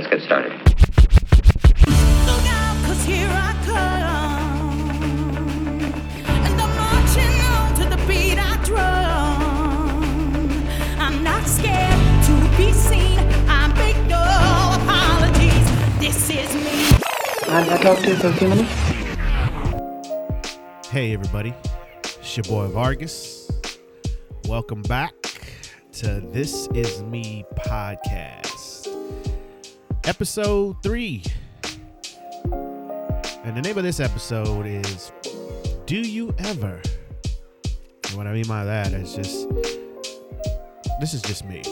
Let's get started. Look out, 'cause here I come. And I'm marching on to the beat I drum. I'm not scared to be seen. I make no apologies. This is me. Mind if I talk to you for a few minutes? Hey, everybody. It's your boy Vargas. Welcome back to This Is Me podcast, episode three. And the name of this episode is Do You Ever? And what I mean by that is just, this is just me.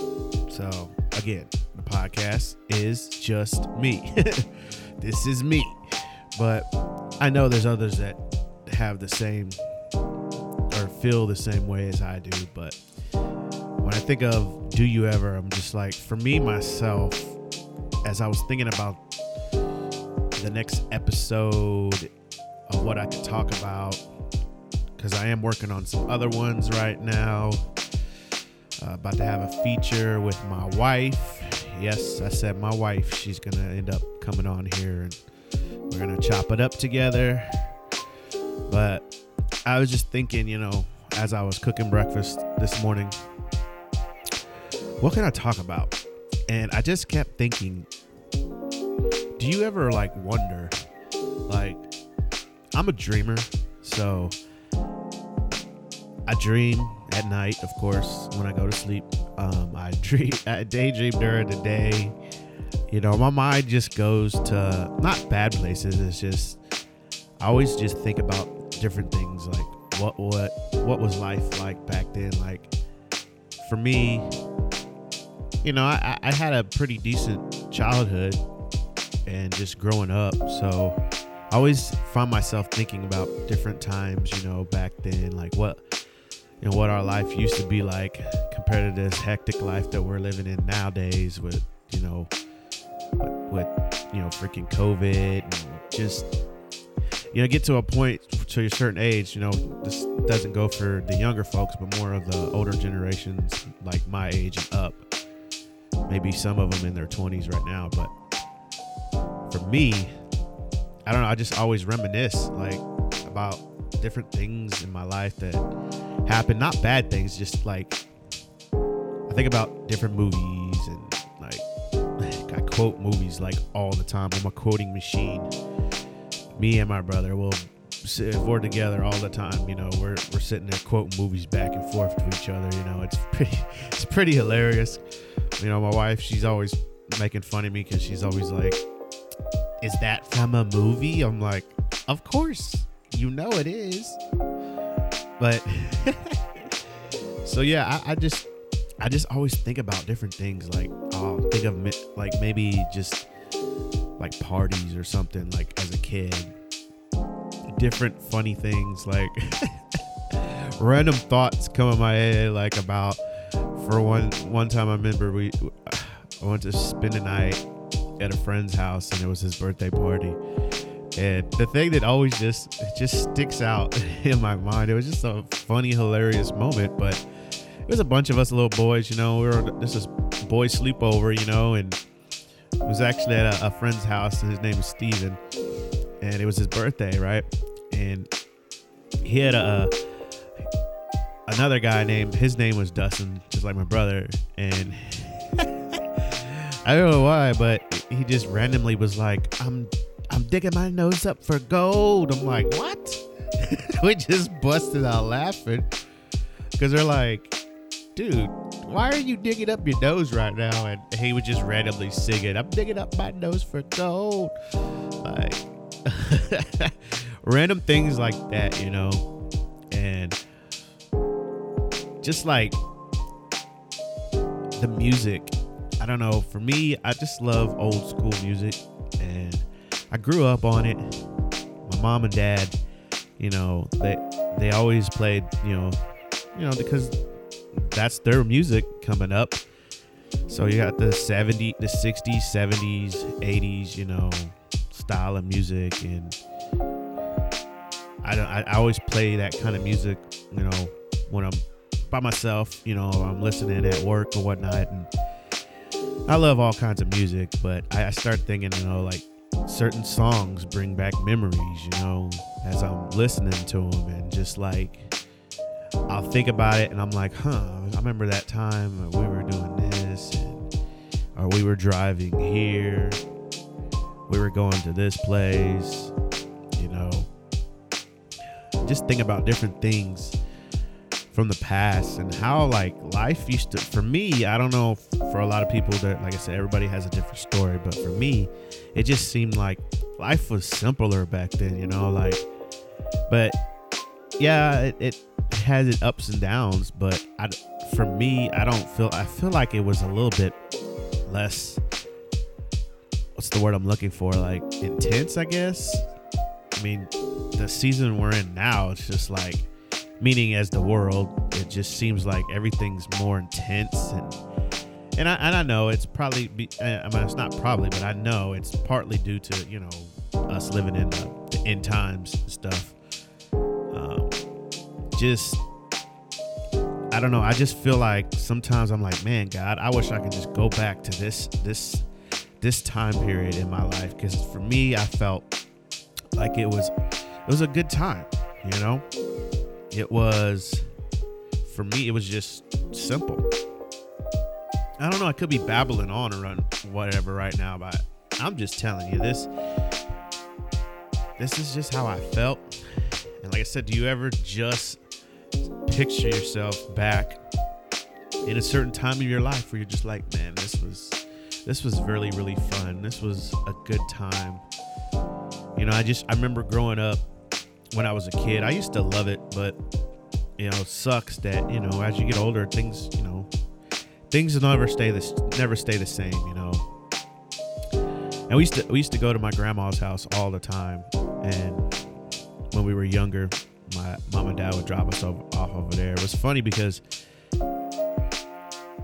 So, again, the podcast is just me. this is me. But I know there's others that have the same or feel the same way as I do, but when I think of do you ever, I'm just like for me myself as I was thinking about the next episode of what I could talk about cuz I am working on some other ones right now. Uh, about to have a feature with my wife. Yes, I said my wife. She's going to end up coming on here and we're going to chop it up together. But I was just thinking, you know, as I was cooking breakfast this morning, what can I talk about? And I just kept thinking, do you ever like wonder, like, I'm a dreamer, so I dream at night, of course, when I go to sleep. Um, I dream, I daydream during the day. You know, my mind just goes to not bad places. It's just I always just think about different things like what what what was life like back then like for me you know I, I had a pretty decent childhood and just growing up so i always find myself thinking about different times you know back then like what know what our life used to be like compared to this hectic life that we're living in nowadays with you know with, with you know freaking covid and just you know, get to a point to a certain age, you know, this doesn't go for the younger folks, but more of the older generations, like my age and up. Maybe some of them in their 20s right now, but for me, I don't know. I just always reminisce like about different things in my life that happened, not bad things, just like I think about different movies and like I quote movies like all the time. I'm a quoting machine me and my brother will sit, we're together all the time. You know, we're we're sitting there quoting movies back and forth to each other. You know, it's pretty it's pretty hilarious. You know, my wife she's always making fun of me because she's always like, "Is that from a movie?" I'm like, "Of course, you know it is." But so yeah, I, I just I just always think about different things. Like, I'll think of like maybe just like parties or something like as a kid different funny things like random thoughts come in my head like about for one one time i remember we i went to spend a night at a friend's house and it was his birthday party and the thing that always just just sticks out in my mind it was just a funny hilarious moment but it was a bunch of us little boys you know we were this is boy sleepover you know and it was actually at a, a friend's house, and his name was Steven. And it was his birthday, right? And he had a another guy named his name was Dustin, just like my brother. And I don't know why, but he just randomly was like, "I'm I'm digging my nose up for gold." I'm like, "What?" we just busted out laughing because they're like, "Dude, why are you digging up your nose right now? And he would just randomly sing it. I'm digging up my nose for gold. Like random things like that, you know. And just like the music. I don't know. For me, I just love old school music and I grew up on it. My mom and dad, you know, they they always played, you know, you know, because that's their music coming up. So you got the 70, the 60s, 70s, 80s, you know, style of music, and I don't. I, I always play that kind of music, you know, when I'm by myself, you know, I'm listening at work or whatnot, and I love all kinds of music, but I, start thinking, you know, like certain songs bring back memories, you know, as I'm listening to them, and just like I'll think about it, and I'm like, huh, I remember that time we were doing this, and, or we were driving here, we were going to this place, you know. Just think about different things from the past and how like life used to for me i don't know for a lot of people that like i said everybody has a different story but for me it just seemed like life was simpler back then you know like but yeah it, it has its ups and downs but I, for me i don't feel i feel like it was a little bit less what's the word i'm looking for like intense i guess? I mean the season we're in now it's just like meaning as the world it just seems like everything's more intense and and I, and I know it's probably be, I mean it's not probably but I know it's partly due to you know us living in the, the end times stuff. Um, just I don't know I just feel like sometimes I'm like man God I wish I could just go back to this this this time period in my life. Because for me I felt like it was it was a good time you know it was for me it was just simple. I don't know i could be babbling on or on whatever right now but i'm just telling you this this is just how i felt. And like i said do you ever just picture yourself back in a certain time of your life where you're just like man this was this was really really fun. This was a good time. You know i just i remember growing up when I was a kid. I used to love it, but you know, sucks that you know as you get older, things you know, things never stay this never stay the same. You know, and we used to we used to go to my grandma's house all the time, and when we were younger, my mom and dad would drop us off, over there. It was funny because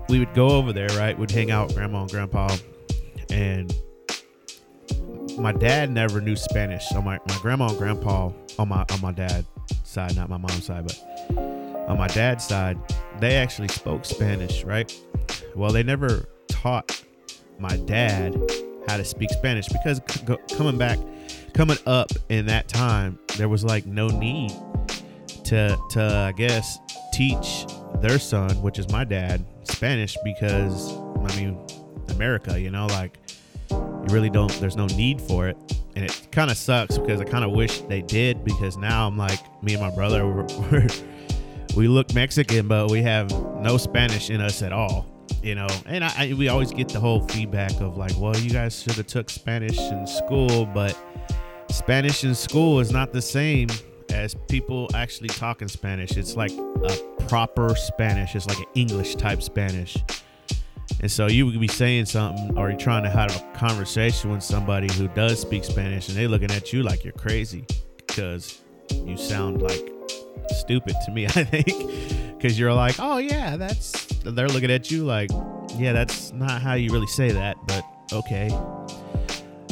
we would go over there, right? We'd hang out grandma and grandpa, and my dad never knew Spanish. So my, my grandma and grandpa on my on my dad's side, not my mom's side, but on my dad's side, they actually spoke Spanish, right? Well, they never taught my dad how to speak Spanish because c- coming back, coming up in that time, there was like no need to to I guess teach their son, which is my dad, Spanish because I mean America, you know, like you really don't there's no need for it. And it kind of sucks because i kind of wish they did because now i'm like me and my brother we're, we're, we look mexican but we have no spanish in us at all you know? And I, I, we always get the whole feedback of like well you guys should have took spanish in school but spanish in school is not the same as people actually talking spanish. It's like a proper spanish. It's like an english type spanish and so you would be saying something or you're trying to have a conversation with somebody who does speak Spanish and they're looking at you like you're crazy because you sound like stupid to me, I think. Because you're like, oh, yeah, that's. They're looking at you like, yeah, that's not how you really say that, but okay.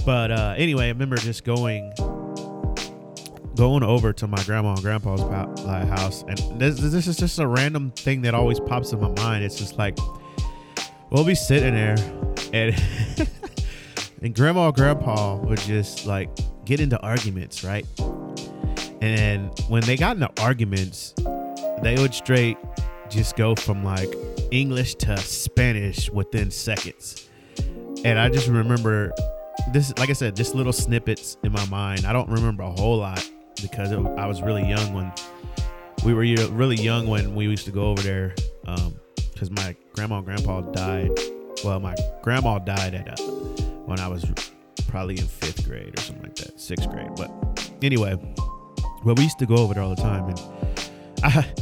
But uh, anyway, I remember just going going over to my grandma and grandpa's house and this, this is just a random thing that always pops in my mind it's just like we'll be sitting there and and grandma and grandpa would just like get into arguments, right? And when they got into arguments, they would straight just go from like English to Spanish within seconds. And I just remember this, like I said, just little snippets in my mind. I don't remember a whole lot because it, I was really young when we were really young when we used to go over there. Um, because my grandma and grandpa died. Well, my grandma died at uh, when I was probably in fifth grade or something like that, sixth grade. But anyway, well, we used to go over there all the time, and I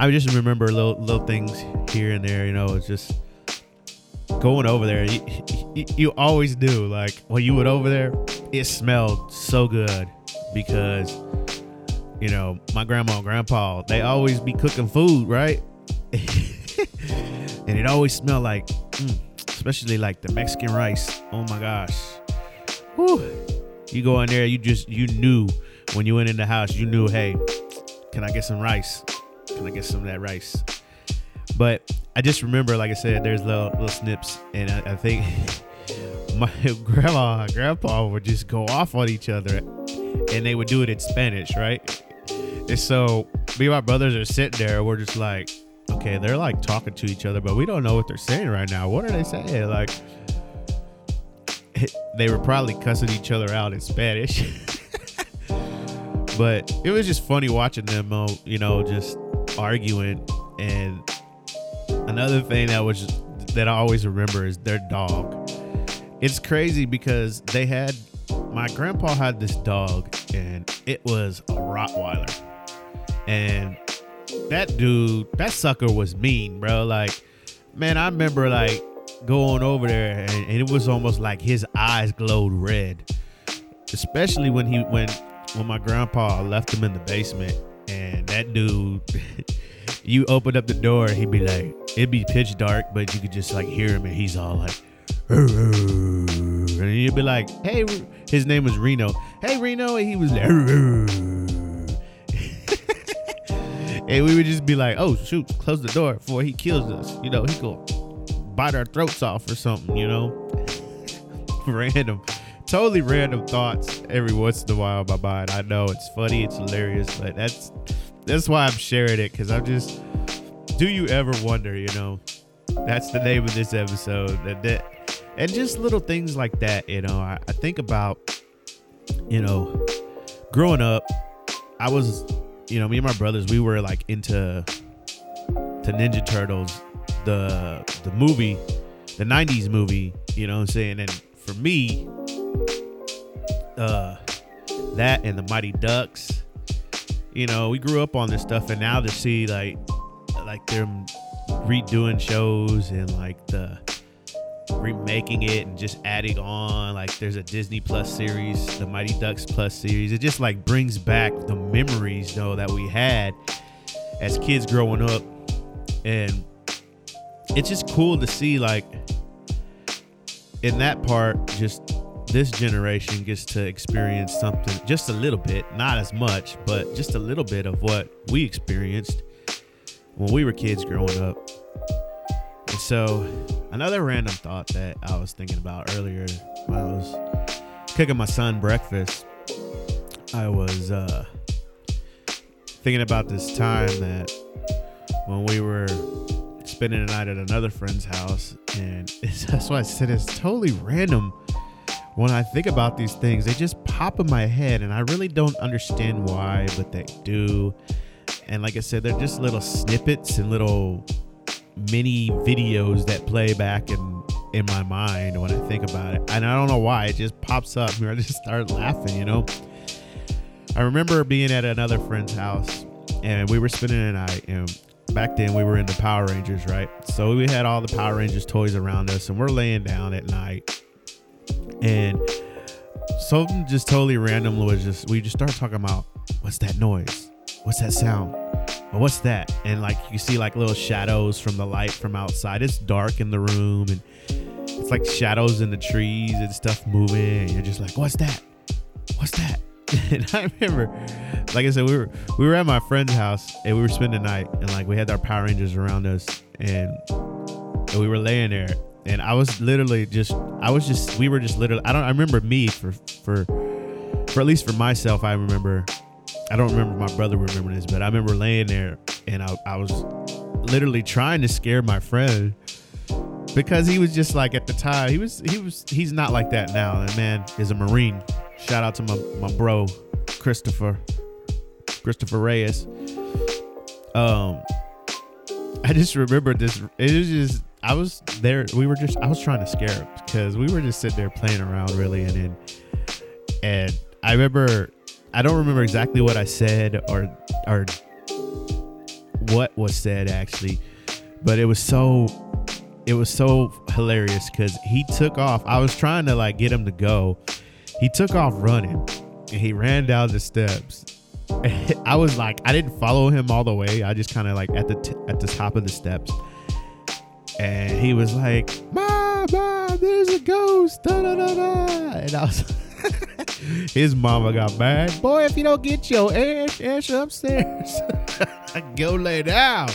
I just remember little little things here and there. You know, it's just going over there. You, you, always do like when you went over there, it smelled so good because you know my grandma and grandpa they always be cooking food, right? and it always smelled like, mm, especially like the Mexican rice. Oh my gosh. Whew. You go in there, you just you knew when you went in the house, you knew, hey, can I get some rice? Can I get some of that rice? But I just remember, like I said, there's little little snips, and I, I think my grandma and grandpa would just go off on each other, and they would do it in Spanish, right? And so me and my brothers are sitting there, we're just like, okay, they're like talking to each other, but we don't know what they're saying right now. What are they saying? Like, they were probably cussing each other out in Spanish. but it was just funny watching them, uh, you know, just arguing. And another thing that was that I always remember is their dog. It's crazy because they had my grandpa had this dog, and it was a Rottweiler, and that dude, that sucker was mean, bro. Like, man, I remember like going over there, and, and it was almost like his eyes glowed red, especially when he when when my grandpa left him in the basement, and that dude. you open up the door, he'd be like, it'd be pitch dark, but you could just like hear him, and he's all like, and you'd be like, hey, his name was Reno. Hey, Reno, and he was like, and we would just be like, oh shoot, close the door before he kills us. You know, he go bite our throats off or something. You know, random, totally random thoughts every once in a while my mind. I know it's funny, it's hilarious, but that's that's why I'm sharing it because I'm just. Do you ever wonder? You know, that's the name of this episode. That that and just little things like that. You know, I, I think about, you know, growing up, I was, you know, me and my brothers, we were like into to Ninja Turtles, the the movie, the '90s movie. You know what I'm saying? And for me, uh, that and the Mighty Ducks. You know, we grew up on this stuff, and now to see like like them redoing shows and like the remaking it and just adding on like there's a Disney Plus series, the Mighty Ducks Plus series. It just like brings back the memories though that we had as kids growing up. And it's just cool to see like in that part just this generation gets to experience something just a little bit, not as much, but just a little bit of what we experienced when we were kids growing up. And so, another random thought that I was thinking about earlier when I was cooking my son breakfast, I was uh, thinking about this time that when we were spending the night at another friend's house, and that's why I said it's totally random when I think about these things. They just pop in my head, and I really don't understand why, but they do. And like I said, they're just little snippets and little mini videos that play back in in my mind when I think about it. And I don't know why it just pops up I just start laughing, you know. I remember being at another friend's house and we were spending the night and back then we were into Power Rangers, right? So we had all the Power Rangers toys around us and we're laying down at night and something just totally random was just we just started talking about what's that noise? What's that sound? What's that? And like you see like little shadows from the light from outside. It's dark in the room and it's like shadows in the trees and stuff moving. And you're just like, what's that? What's that? And I remember, like I said, we were we were at my friend's house and we were spending the night and like we had our Power Rangers around us and, and we were laying there and I was literally just I was just we were just literally I don't I remember me for for for at least for myself I remember I don't remember my brother remembering this but I remember laying there and I, I was literally trying to scare my friend because he was just like at the time he was he was he's not like that now and man is a marine shout out to my my bro Christopher Christopher Reyes um I just remember this it was just I was there. We were just. I was trying to scare him because we were just sitting there playing around, really, and then, and I remember. I don't remember exactly what I said or or what was said actually, but it was so it was so hilarious because he took off. I was trying to like get him to go. He took off running and he ran down the steps. I was like, I didn't follow him all the way. I just kind of like at the t- at the top of the steps and he was like, "Mom, mom, there's a ghost!" Da, da, da, da. And I was, his mama got mad. Boy, if you don't get your ass, ass upstairs, go lay down.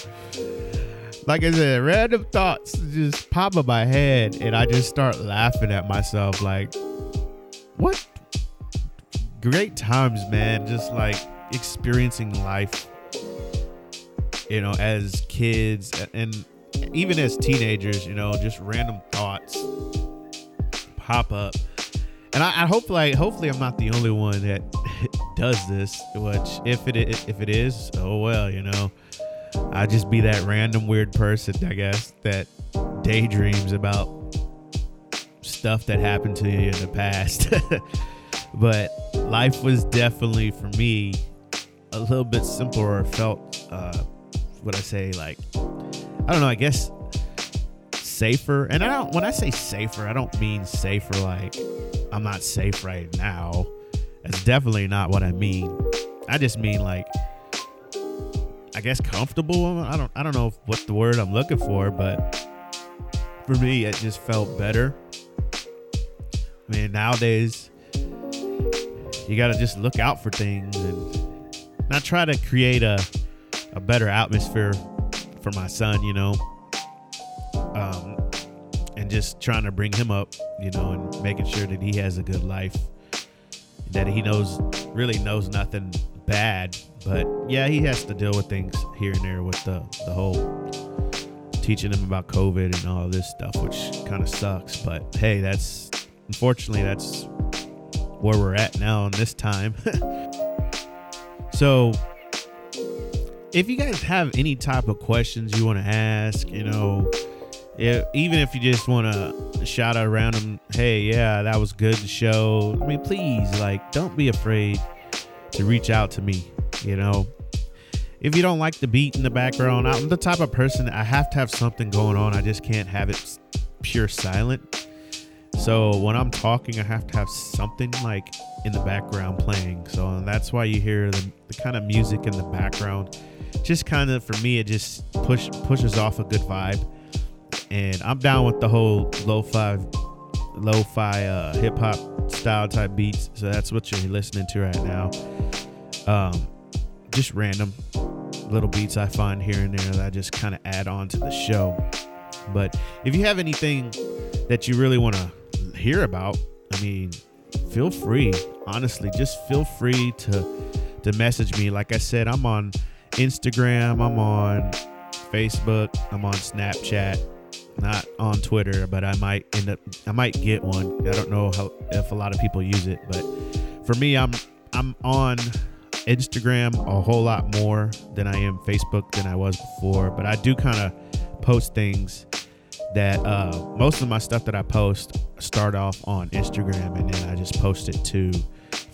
like I said, random thoughts just pop in my head, and I just start laughing at myself. Like, what great times, man! Just like experiencing life, you know, as kids and even as teenagers, you know, just random thoughts pop up. And I, I hope like hopefully I'm not the only one that does this. Which if it if it is, oh well, you know. I just be that random weird person, I guess, that daydreams about stuff that happened to you in the past. but life was definitely for me a little bit simpler. Felt uh, what I say like I don't know. I guess safer. And I don't. When I say safer, I don't mean safer like I'm not safe right now. That's definitely not what I mean. I just mean like I guess comfortable. I don't I don't know what the word I'm looking for, but for me it just felt better. I mean, nowadays you got to just look out for things and not try to create a a better atmosphere for my son, you know. Just trying to bring him up, you know, and making sure that he has a good life. That he knows really knows nothing bad but yeah, he has to deal with things here and there with the the whole teaching him about COVID and all this stuff, which kind of sucks. But hey, that's unfortunately that's where we're at now in this time. so if you guys have any type of questions you want to ask, you know, if, even if you just want to shout out around them, hey, yeah, that was good show. I mean, please, like, don't be afraid to reach out to me you know? If you don't like the beat in the background i'm the type of person i have to have something going on i just can't have it pure silent. So when i'm talking i have to have something like in the background playing. So that's why you hear the, the kind of music in the background. Just kind of for me it just push pushes off a good vibe and i'm down with the whole lo-fi lo-fi uh, hip-hop style type beats so that's what you're listening to right now um, just random little beats I find here and there that I just kind of add on to the show. But if you have anything that you really want to hear about, I mean, feel free. Honestly, just feel free to to message me. Like I said, I'm on Instagram, I'm on Facebook, I'm on Snapchat, not on Twitter, but I might end up I might get one. I don't know how if a lot of people use it, but for me, I'm I'm on Instagram a whole lot more than I am Facebook than I was before, but I do kind of post things that uh, most of my stuff that I post start off on Instagram and then I just post it to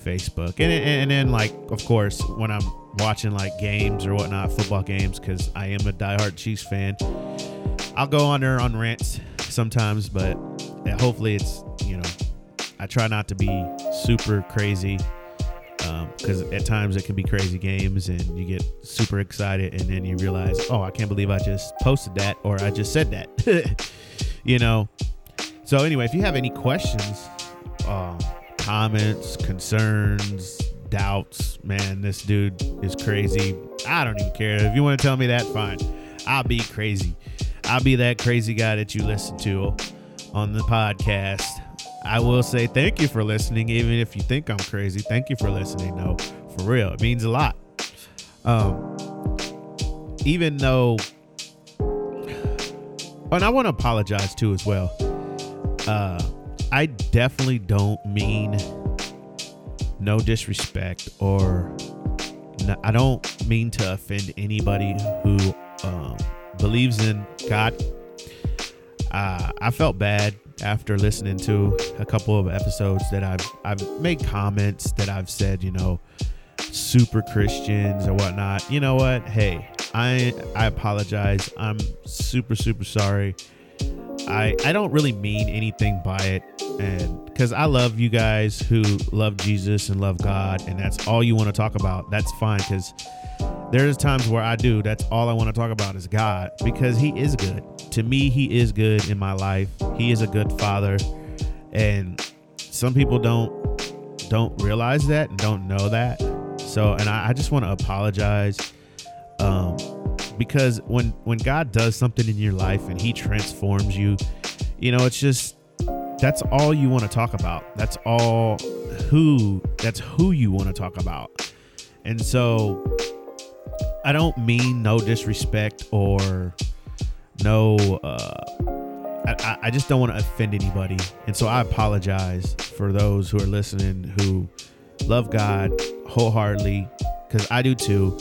Facebook. And, and then, like, of course, when I'm watching like games or whatnot, football games, because I am a diehard Chiefs fan, I'll go on there on rants sometimes, but hopefully it's, you know, I try not to be super crazy because um, at times it can be crazy games and you get super excited and then you realize oh i can't believe i just posted that or i just said that. You know? So anyway if you have any questions um, comments concerns doubts man this dude is crazy. I don't even care. If you want to tell me that fine. I'll be crazy i'll be that crazy guy that you listen to on the podcast I will say thank you for listening, even if you think I'm crazy. Thank you for listening, though. For real, it means a lot. Um, even though, and I want to apologize too as well. Uh, I definitely don't mean no disrespect or no, I don't mean to offend anybody who um, believes in God. Uh, I felt bad after listening to a couple of episodes that I've I've made comments that I've said, you know, super Christians or whatnot. You know what? Hey, I I apologize. I'm super super sorry. I I don't really mean anything by it, and because I love you guys who love Jesus and love God, and that's all you want to talk about. That's fine because there's times where I do. That's all I want to talk about is God because He is good. To me, He is good in my life. He is a good Father, and some people don't don't realize that and don't know that. So, and I, I just want to apologize. Um, because when when God does something in your life and He transforms you, you know, it's just that's all you want to talk about. That's all who that's who you want to talk about. And so I don't mean no disrespect or no uh I, I just don't want to offend anybody. And so I apologize for those who are listening who love God wholeheartedly because I do too.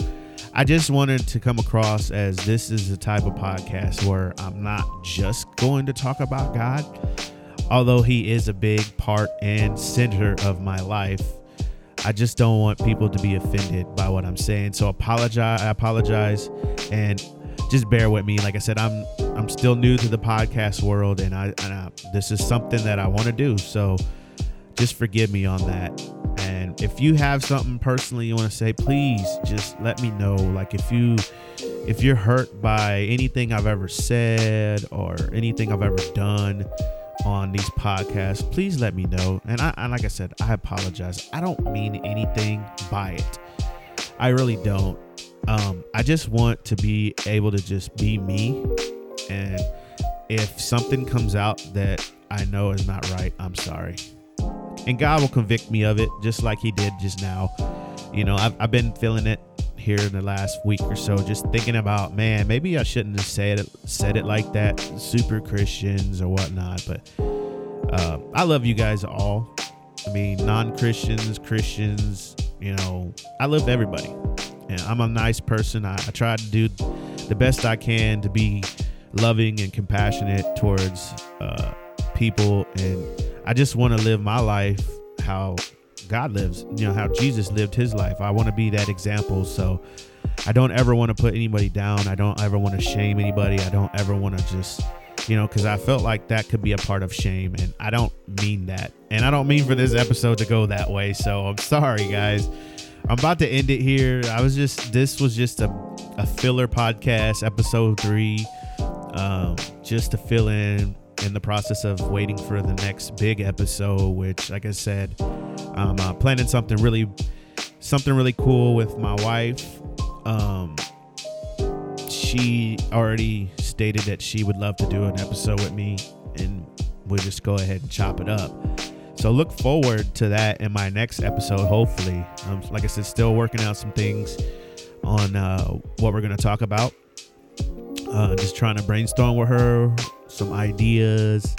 I just wanted to come across as this is the type of podcast where I'm not just going to talk about God, although He is a big part and center of my life. I just don't want people to be offended by what I'm saying. So apologize. I apologize, and just bear with me. Like I said, I'm I'm still new to the podcast world, and I, and I this is something that I want to do. So just forgive me on that. And if you have something personally you want to say, please just let me know. Like if you if you're hurt by anything I've ever said or anything I've ever done on these podcasts, please let me know. And I and like I said, I apologize. I don't mean anything by it. I really don't. Um, I just want to be able to just be me. And if something comes out that I know is not right, I'm sorry and God will convict me of it, just like He did just now. You know, I've, I've been feeling it here in the last week or so, just thinking about, man, maybe I shouldn't have said it said it like that, super Christians or whatnot. But uh, I love you guys all. I mean, non Christians, Christians, you know, I love everybody, and I'm a nice person. I, I try to do the best I can to be loving and compassionate towards uh, people and I just want to live my life how God lives, you know, how Jesus lived his life. I want to be that example. So I don't ever want to put anybody down. I don't ever want to shame anybody. I don't ever want to just, you know, because I felt like that could be a part of shame. And I don't mean that. And I don't mean for this episode to go that way. So I'm sorry, guys. I'm about to end it here. I was just, this was just a, a filler podcast, episode three, um, just to fill in in the process of waiting for the next big episode, which, like I said, I'm uh, planning something really, something really cool with my wife. Um, she already stated that she would love to do an episode with me, and we'll just go ahead and chop it up. So look forward to that in my next episode. Hopefully, um, like I said, still working out some things on uh, what we're to talk about. Uh, just trying to brainstorm with her some ideas.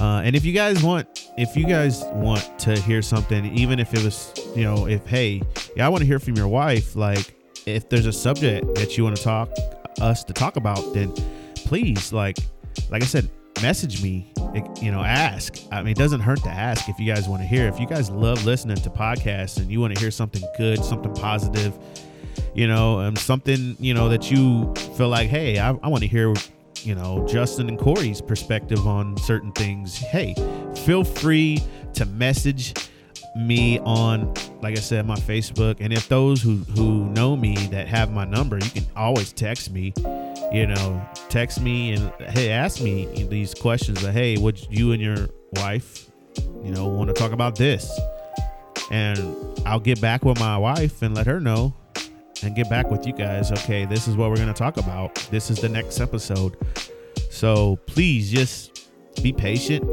Uh, and if you guys want, if you guys want to hear something, even if it was, you know, if hey, yeah, I want to hear from your wife. Like, if there's a subject that you want to talk us to talk about, then please, like, like I said, message me. You know, ask. I mean, it doesn't hurt to ask if you guys want to hear. If you guys love listening to podcasts and you want to hear something good, something positive, you know, um, something you know that you feel like, hey, I, I want to hear you know, Justin and Corey's perspective on certain things, hey, feel free to message me on like I said my Facebook. And if those who who know me that have my number you can always text me you know text me and hey ask me these questions but hey would you and your wife you know want to talk about this? And I'll get back with my wife and let her know and get back with you guys. Okay, this is what we're going to talk about. This is the next episode. So please just be patient.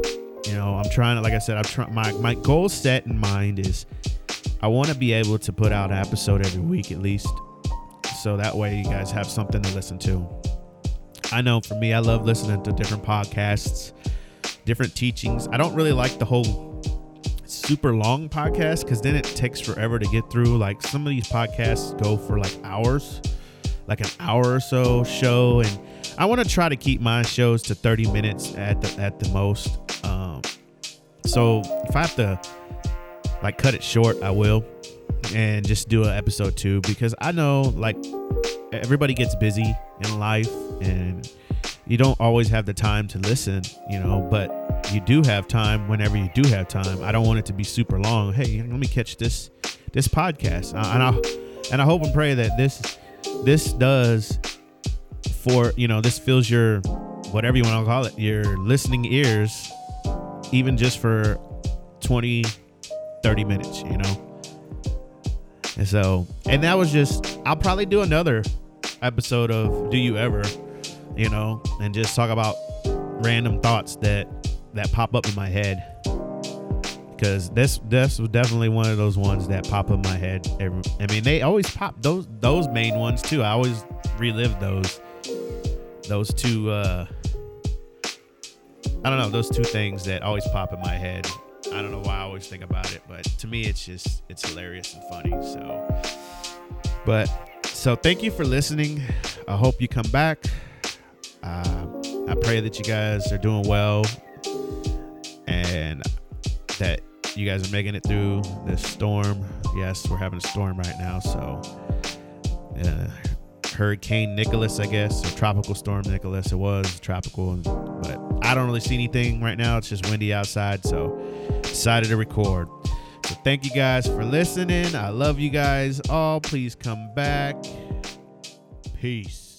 You know, I'm trying to, like I said, I'm trying, my, my goal set in mind is I want to be able to put out an episode every week at least. So that way you guys have something to listen to. I know for me, I love listening to different podcasts, different teachings. I don't really like the whole super long podcast because then it takes forever to get through. Like some of these podcasts go for like hours, like an hour or so show, and I want to try to keep my shows to 30 minutes at the at the most. Um, so if I have to like cut it short, I will, and just do an episode two because I know like everybody gets busy in life and you don't always have the time to listen, you know, but you do have time whenever you do have time. I don't want it to be super long. Hey, let me catch this this podcast, uh, and I and I hope and pray that this this does for you know this fills your whatever you want to call it your listening ears even just for 20 30 minutes you know and so and that was just i'll probably do another episode of Do You Ever, you know, and just talk about random thoughts that that pop up in my head. Because this this was definitely one of those ones that pop up in my head. Every, I mean, they always pop those those main ones too. I always relive those those two. uh I don't know those two things that always pop in my head. I don't know why I always think about it, but to me, it's just it's hilarious and funny. So, but so thank you for listening. I hope you come back. Uh, I pray that you guys are doing well that you guys are making it through this storm. Yes, we're having a storm right now, so uh, Hurricane Nicholas, I guess, or Tropical Storm Nicholas. It was tropical, but I don't really see anything right now. It's just windy outside, so decided to record. So thank you guys for listening. I love you guys all. Please come back. Peace.